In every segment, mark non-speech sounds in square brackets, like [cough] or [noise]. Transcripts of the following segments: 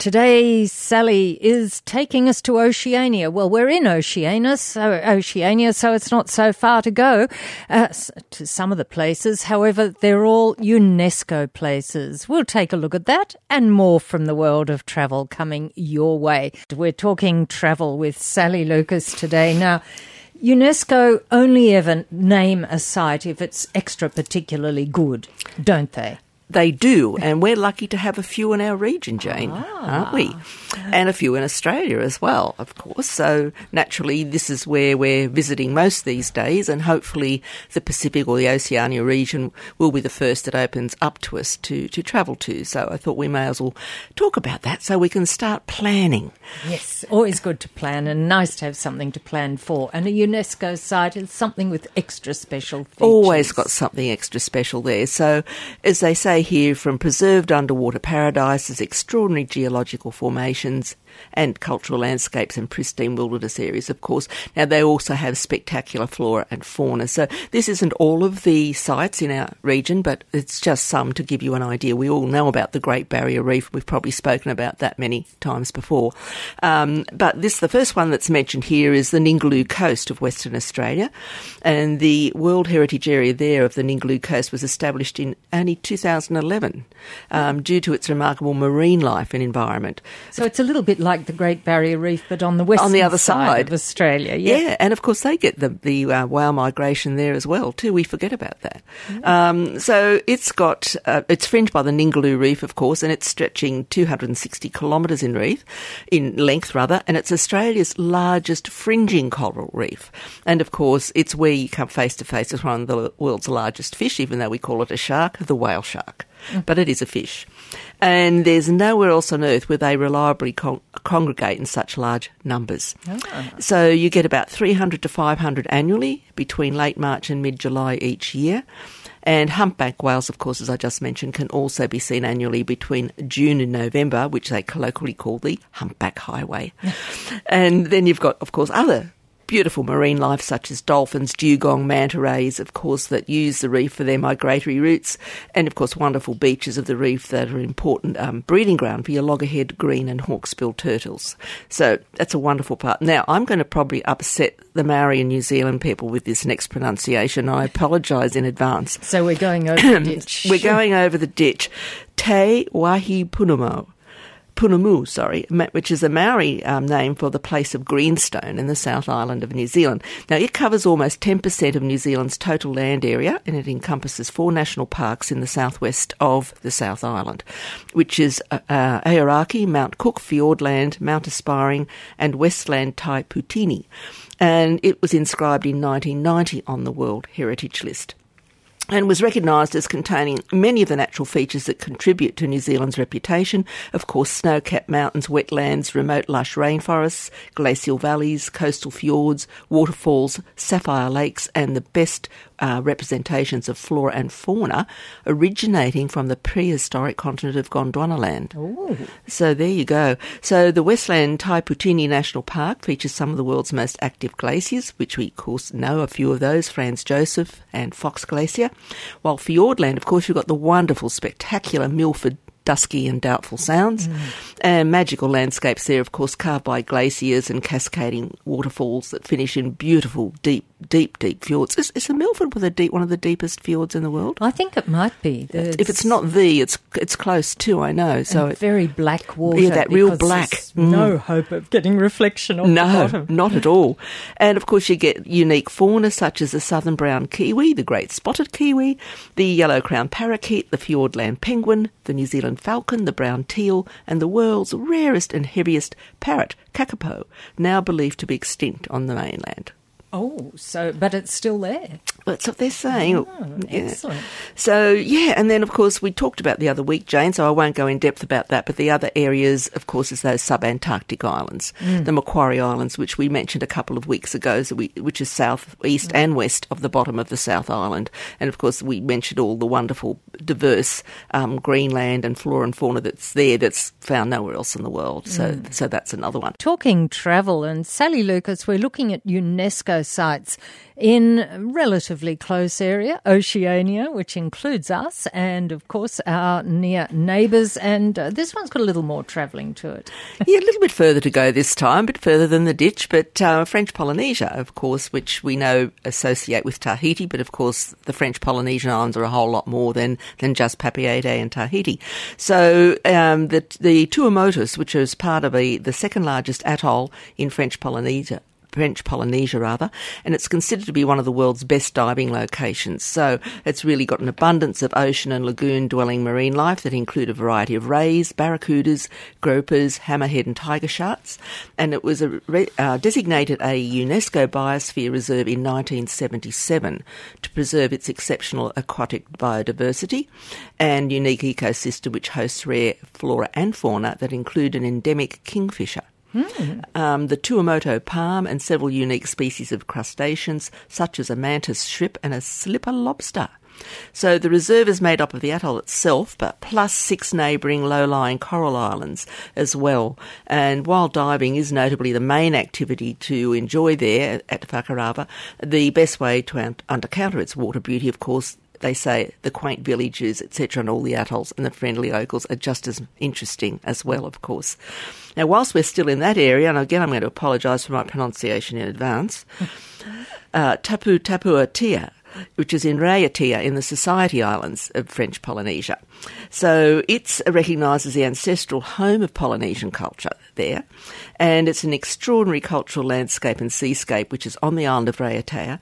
Today, Sally is taking us to Oceania. Well, we're in Oceania, so Oceania, so it's not so far to go uh, to some of the places. However, they're all UNESCO places. We'll take a look at that and more from the world of travel coming your way. We're talking travel with Sally Lucas today. Now, UNESCO only ever name a site if it's extra particularly good, don't they? They do, and we're lucky to have a few in our region, Jane, ah. aren't we? And a few in Australia as well, of course. So naturally, this is where we're visiting most these days, and hopefully the Pacific or the Oceania region will be the first that opens up to us to, to travel to. So I thought we may as well talk about that so we can start planning. Yes, always good to plan, and nice to have something to plan for. And a UNESCO site is something with extra special features. Always got something extra special there. So, as they say, here from preserved underwater paradises, extraordinary geological formations, and cultural landscapes and pristine wilderness areas, of course. Now, they also have spectacular flora and fauna. So, this isn't all of the sites in our region, but it's just some to give you an idea. We all know about the Great Barrier Reef. We've probably spoken about that many times before. Um, but this, the first one that's mentioned here is the Ningaloo coast of Western Australia. And the World Heritage Area there of the Ningaloo coast was established in only 2011 um, due to its remarkable marine life and environment. So, it's a little bit like the Great Barrier Reef, but on the west on the other side, side of Australia. Yeah. yeah, and of course they get the the uh, whale migration there as well too. We forget about that. Mm. Um, so it's got uh, it's fringed by the Ningaloo Reef, of course, and it's stretching 260 kilometres in reef in length rather, and it's Australia's largest fringing coral reef. And of course, it's where you come face to face with one of the world's largest fish, even though we call it a shark, the whale shark. Mm. But it is a fish. And there's nowhere else on earth where they reliably con- congregate in such large numbers. Oh. So you get about 300 to 500 annually between late March and mid July each year. And humpback whales, of course, as I just mentioned, can also be seen annually between June and November, which they colloquially call the humpback highway. [laughs] and then you've got, of course, other beautiful marine life such as dolphins, dugong, manta rays, of course, that use the reef for their migratory routes, and of course, wonderful beaches of the reef that are an important um, breeding ground for your loggerhead, green, and hawksbill turtles. So that's a wonderful part. Now, I'm going to probably upset the Maori and New Zealand people with this next pronunciation. I apologise in advance. So we're going over the [coughs] ditch. we're going over the ditch. Te Wahi Punamo. Punamu, sorry, which is a Maori um, name for the place of greenstone in the South Island of New Zealand. Now, it covers almost 10% of New Zealand's total land area and it encompasses four national parks in the southwest of the South Island, which is uh, uh, Aoraki, Mount Cook, Fiordland, Mount Aspiring, and Westland Tai Poutini. And it was inscribed in 1990 on the World Heritage List and was recognised as containing many of the natural features that contribute to New Zealand's reputation. Of course, snow-capped mountains, wetlands, remote lush rainforests, glacial valleys, coastal fjords, waterfalls, sapphire lakes, and the best uh, representations of flora and fauna originating from the prehistoric continent of Gondwanaland. Ooh. So there you go. So the Westland Tai Poutini National Park features some of the world's most active glaciers, which we of course know a few of those, Franz Josef and Fox Glacier. While Fiordland, of course, you've got the wonderful, spectacular Milford dusky and doubtful sounds, mm. and magical landscapes there, of course, carved by glaciers and cascading waterfalls that finish in beautiful, deep, deep, deep fjords. Is, is the Milford with a deep, one of the deepest fjords in the world? I think it might be. It's, if it's not the, it's it's close too. I know. So it, very black water. Yeah, that real black. Mm. No hope of getting reflection on no, the bottom. not at all. And of course, you get unique fauna such as the southern brown kiwi, the great spotted kiwi, the yellow crowned parakeet, the Fiordland penguin, the New Zealand falcon, the brown teal, and the world's rarest and heaviest parrot, kakapo, now believed to be extinct on the mainland. Oh, so but it's still there. That's what they're saying. Oh, yeah. Excellent. So yeah, and then of course we talked about the other week, Jane. So I won't go in depth about that. But the other areas, of course, is those sub-Antarctic islands, mm. the Macquarie Islands, which we mentioned a couple of weeks ago, so we, which is south, east, mm. and west of the bottom of the South Island. And of course, we mentioned all the wonderful, diverse um, Greenland and flora and fauna that's there that's found nowhere else in the world. So mm. so that's another one. Talking travel and Sally Lucas, we're looking at UNESCO sites in relatively close area, Oceania, which includes us, and of course our near neighbours. And uh, this one's got a little more travelling to it. [laughs] yeah, a little bit further to go this time, a bit further than the ditch, but uh, French Polynesia, of course, which we know associate with Tahiti, but of course the French Polynesian islands are a whole lot more than, than just Papeete and Tahiti. So um, the, the Tuamotus, which is part of a, the second largest atoll in French Polynesia, French Polynesia rather, and it's considered to be one of the world's best diving locations. So it's really got an abundance of ocean and lagoon dwelling marine life that include a variety of rays, barracudas, gropers, hammerhead and tiger sharks. And it was a, uh, designated a UNESCO Biosphere Reserve in 1977 to preserve its exceptional aquatic biodiversity and unique ecosystem which hosts rare flora and fauna that include an endemic kingfisher. Mm. Um, the Tuamotu palm and several unique species of crustaceans, such as a mantis shrimp and a slipper lobster. So the reserve is made up of the atoll itself, but plus six neighbouring low-lying coral islands as well. And while diving is notably the main activity to enjoy there at Fakarava, the best way to un- undercounter its water beauty, of course, they say the quaint villages, etc., and all the atolls and the friendly locals are just as interesting as well, of course. Now, whilst we're still in that area, and again, I'm going to apologise for my pronunciation in advance, [laughs] uh, Tapu Tapuatea, which is in Raiatea in the Society Islands of French Polynesia. So it's recognised as the ancestral home of Polynesian culture there, and it's an extraordinary cultural landscape and seascape which is on the island of Raiatea,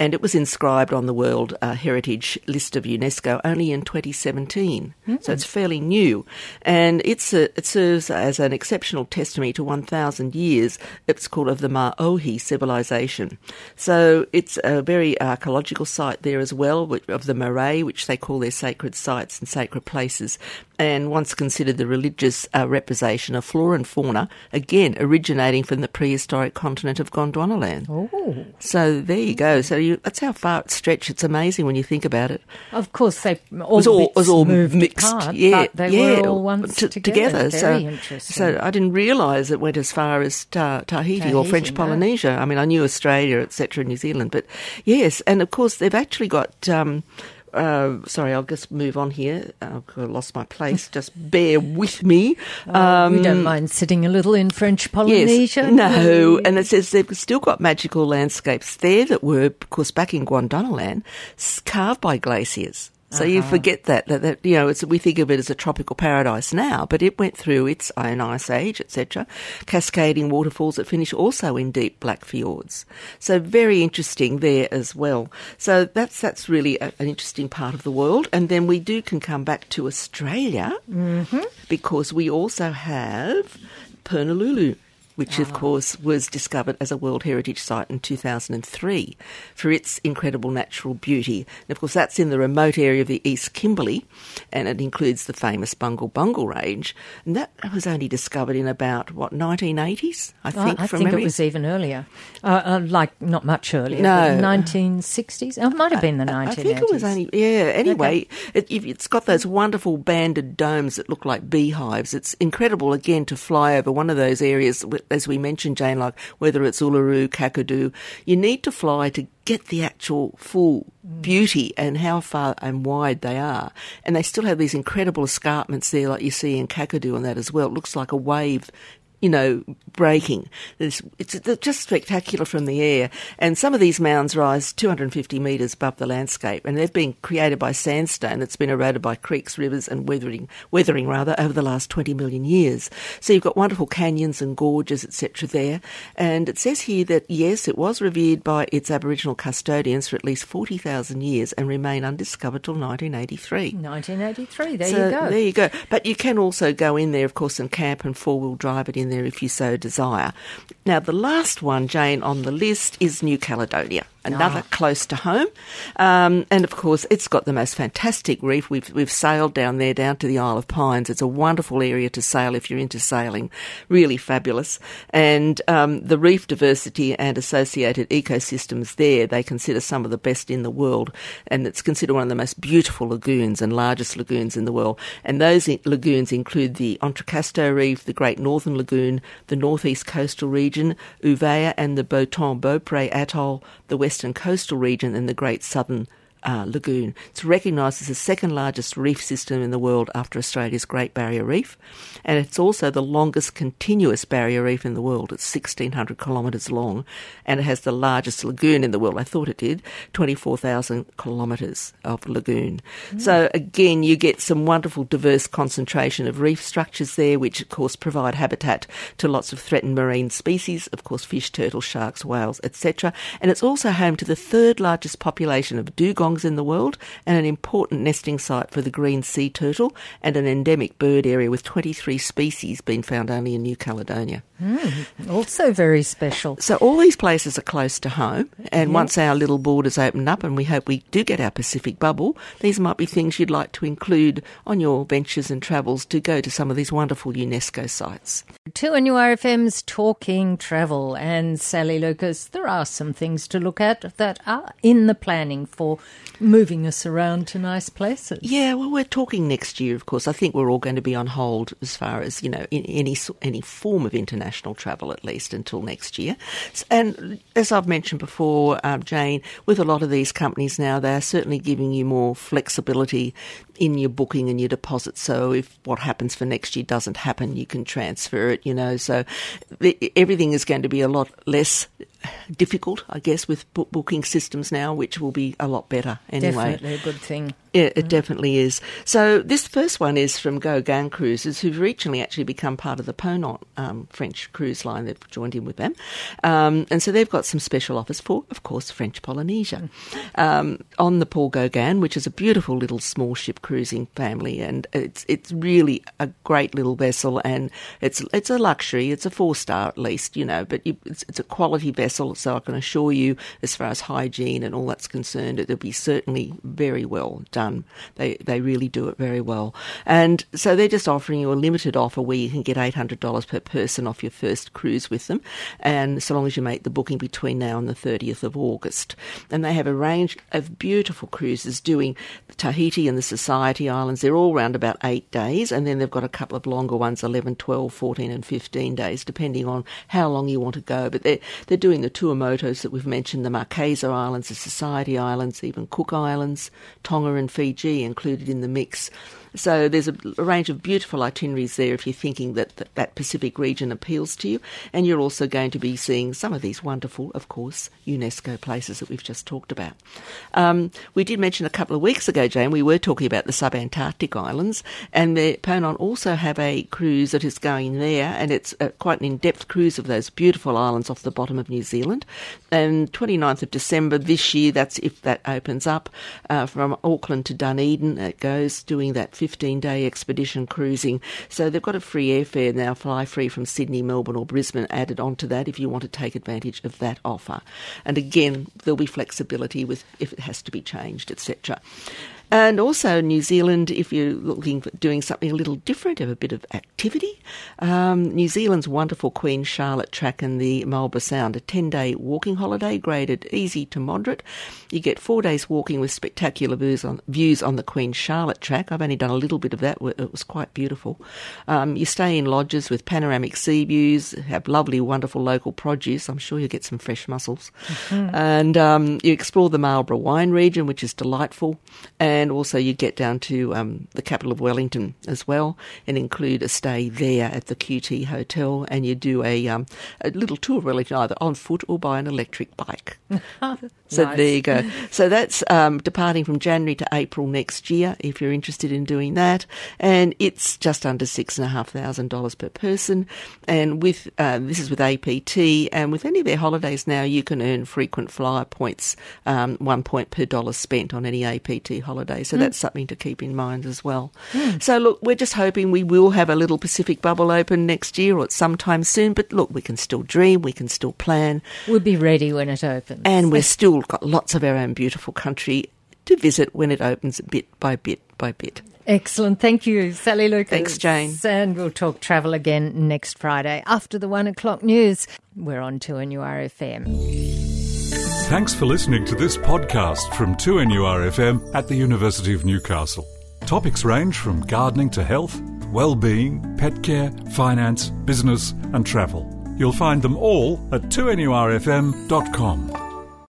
and it was inscribed on the World uh, Heritage List of UNESCO only in 2017. Mm. So it's fairly new. And it's a, it serves as an exceptional testimony to 1,000 years, it's called of the Maohi civilization. So it's a very archaeological site there as well, of the Marae, which they call their sacred sites and sacred places and once considered the religious uh, representation of flora and fauna, again originating from the prehistoric continent of Gondwanaland. Oh. So there you go. So you, that's how far it stretched. It's amazing when you think about it. Of course, they all was all, was all mixed. Apart, yeah, they yeah, were all once t- together. together. so, so I didn't realise it went as far as ta- Tahiti, Tahiti, or French no. Polynesia. I mean, I knew Australia, etc., New Zealand, but yes, and of course they've actually got. Um, uh, sorry, I'll just move on here. I've lost my place. Just bear with me. Um, we don't um, mind sitting a little in French Polynesia. Yes, no, and it says they've still got magical landscapes there that were, of course, back in Gondwanaland, carved by glaciers. So uh-huh. you forget that, that, that you know, we think of it as a tropical paradise now, but it went through its own ice age, etc., cascading waterfalls that finish also in deep black fjords. So very interesting there as well. So that's that's really a, an interesting part of the world. And then we do can come back to Australia mm-hmm. because we also have Purnululu which of ah. course was discovered as a World Heritage Site in 2003 for its incredible natural beauty. And of course, that's in the remote area of the East Kimberley, and it includes the famous Bungle Bungle range. And that was only discovered in about, what, 1980s, I think, oh, I from think memory? it was even earlier. Uh, uh, like, not much earlier. No. 1960s? Oh, it might have been the 1980s. I think it was only, yeah. Anyway, okay. it, it's got those wonderful banded domes that look like beehives. It's incredible, again, to fly over one of those areas as we mentioned, Jane, like whether it's Uluru, Kakadu, you need to fly to get the actual full beauty and how far and wide they are. And they still have these incredible escarpments there, like you see in Kakadu and that as well. It looks like a wave you know, breaking. It's, it's, just spectacular from the air. And some of these mounds rise 250 metres above the landscape, and they've been created by sandstone that's been eroded by creeks, rivers, and weathering, weathering rather, over the last 20 million years. So you've got wonderful canyons and gorges, etc. there. And it says here that yes, it was revered by its Aboriginal custodians for at least 40,000 years and remained undiscovered till 1983. 1983, there so you go. There you go. But you can also go in there, of course, and camp and four wheel drive it in there if you so desire. Now, the last one, Jane, on the list is New Caledonia. Another close to home. Um, and of course, it's got the most fantastic reef. We've, we've sailed down there, down to the Isle of Pines. It's a wonderful area to sail if you're into sailing. Really fabulous. And um, the reef diversity and associated ecosystems there, they consider some of the best in the world. And it's considered one of the most beautiful lagoons and largest lagoons in the world. And those lagoons include the Entrecasteaux Reef, the Great Northern Lagoon, the Northeast Coastal Region, Uvea and the Beautemps-Beaupré Atoll, the western coastal region and the Great Southern uh, Lagoon. It's recognised as the second largest reef system in the world after Australia's Great Barrier Reef, and it's also the longest continuous barrier reef in the world. It's 1,600 kilometres long, and it has the largest lagoon in the world. I thought it did 24,000 kilometres of lagoon. Mm. So again, you get some wonderful diverse concentration of reef structures there, which of course provide habitat to lots of threatened marine species, of course fish, turtles, sharks, whales, etc. And it's also home to the third largest population of dugong in the world and an important nesting site for the green sea turtle and an endemic bird area with 23 species being found only in New Caledonia. Mm, also very special. So all these places are close to home and once our little borders open up and we hope we do get our Pacific bubble, these might be things you'd like to include on your ventures and travels to go to some of these wonderful UNESCO sites. To RFM's Talking Travel and Sally Lucas, there are some things to look at that are in the planning for moving us around to nice places. Yeah, well, we're talking next year, of course. I think we're all going to be on hold as far as, you know, any, any form of international travel, at least until next year. And as I've mentioned before, um, Jane, with a lot of these companies now, they're certainly giving you more flexibility in your booking and your deposit. So if what happens for next year doesn't happen, you can transfer it, you know. So everything is going to be a lot less difficult, I guess, with booking systems now, which will be a lot better anyway. Definitely a good thing. Yeah, it mm. definitely is. So this first one is from Gauguin Cruises, who've recently actually become part of the Ponant um, French cruise line. They've joined in with them, um, and so they've got some special offers for, of course, French Polynesia mm. um, on the Paul Gauguin, which is a beautiful little small ship cruising family, and it's it's really a great little vessel, and it's it's a luxury. It's a four star at least, you know, but it's, it's a quality vessel. So I can assure you, as far as hygiene and all that's concerned, it'll be certainly very well done. They they really do it very well. And so they're just offering you a limited offer where you can get $800 per person off your first cruise with them, and so long as you make the booking between now and the 30th of August. And they have a range of beautiful cruises doing Tahiti and the Society Islands. They're all around about eight days, and then they've got a couple of longer ones 11, 12, 14, and 15 days, depending on how long you want to go. But they're, they're doing the Tuamotus that we've mentioned, the Marquesa Islands, the Society Islands, even Cook Islands, Tonga and Fiji included in the mix. So there's a, a, range of beautiful itineraries there if you're thinking that, that, that Pacific region appeals to you. And you're also going to be seeing some of these wonderful, of course, UNESCO places that we've just talked about. Um, we did mention a couple of weeks ago, Jane, we were talking about the subantarctic islands, and the Ponant also have a cruise that is going there, and it's a, quite an in-depth cruise of those beautiful islands off the bottom of New Zealand. And 29th of December this year, that's if that opens up, uh, from Auckland to Dunedin, it goes doing that 15 day expedition cruising. So they've got a free airfare now, fly free from Sydney, Melbourne, or Brisbane added onto that if you want to take advantage of that offer. And again, there'll be flexibility with if it has to be changed, etc. And also New Zealand, if you're looking for doing something a little different, have a bit of activity. Um, New Zealand's wonderful Queen Charlotte track in the Marlborough Sound, a 10-day walking holiday graded easy to moderate. You get four days walking with spectacular views on, views on the Queen Charlotte track. I've only done a little bit of that. It was quite beautiful. Um, you stay in lodges with panoramic sea views, have lovely, wonderful local produce. I'm sure you'll get some fresh mussels. Mm-hmm. And um, you explore the Marlborough wine region, which is delightful. And and also you get down to um, the capital of Wellington as well, and include a stay there at the QT Hotel, and you do a, um, a little tour of Wellington either on foot or by an electric bike. [laughs] so nice. there you go. [laughs] So that's um, departing from January to April next year, if you're interested in doing that, and it's just under six and a half thousand dollars per person, and with uh, this is with APT, and with any of their holidays now, you can earn frequent flyer points, um, one point per dollar spent on any APT holiday. So that's something to keep in mind as well. So look, we're just hoping we will have a little Pacific bubble open next year or sometime soon. But look, we can still dream, we can still plan, We'll be ready when it opens. and we've still got lots of our own beautiful country to visit when it opens bit by bit by bit. Excellent. Thank you, Sally Lucas. Thanks, Jane. And we'll talk travel again next Friday after the one o'clock news. We're on to NURFM. Thanks for listening to this podcast from 2NURFM at the University of Newcastle. Topics range from gardening to health, well-being, pet care, finance, business and travel. You'll find them all at 2NURFM.com.